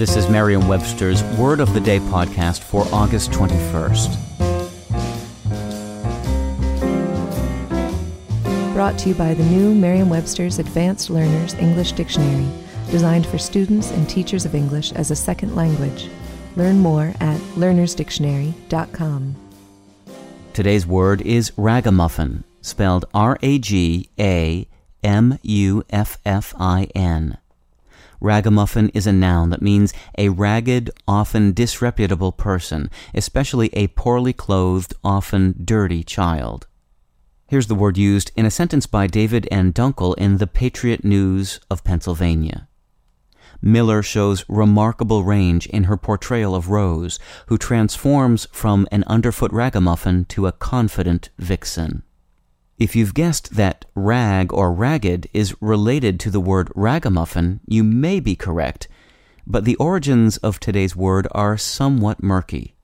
This is Merriam Webster's Word of the Day podcast for August 21st. Brought to you by the new Merriam Webster's Advanced Learners English Dictionary, designed for students and teachers of English as a second language. Learn more at learnersdictionary.com. Today's word is ragamuffin, spelled R A G A M U F F I N. Ragamuffin is a noun that means a ragged, often disreputable person, especially a poorly clothed, often dirty child. Here's the word used in a sentence by David N. Dunkle in the Patriot News of Pennsylvania. Miller shows remarkable range in her portrayal of Rose, who transforms from an underfoot ragamuffin to a confident vixen. If you've guessed that rag or ragged is related to the word ragamuffin, you may be correct, but the origins of today's word are somewhat murky.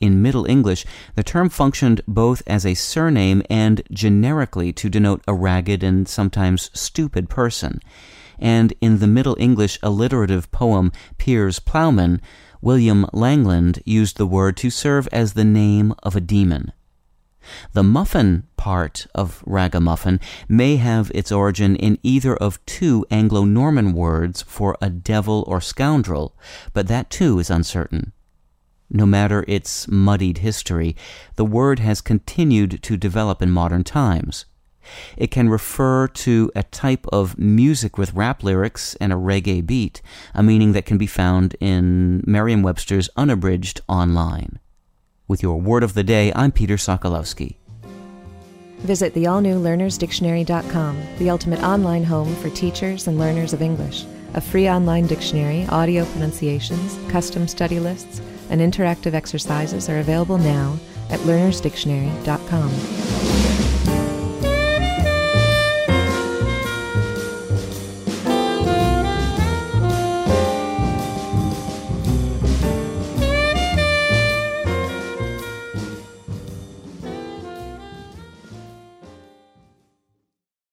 In Middle English, the term functioned both as a surname and generically to denote a ragged and sometimes stupid person. And in the Middle English alliterative poem Piers Plowman, William Langland used the word to serve as the name of a demon. The muffin part of ragamuffin may have its origin in either of two Anglo Norman words for a devil or scoundrel, but that too is uncertain. No matter its muddied history, the word has continued to develop in modern times. It can refer to a type of music with rap lyrics and a reggae beat, a meaning that can be found in Merriam Webster's Unabridged Online. With your word of the day, I'm Peter Sokolowski. Visit the all new learnersdictionary.com, the ultimate online home for teachers and learners of English. A free online dictionary, audio pronunciations, custom study lists, and interactive exercises are available now at learnersdictionary.com.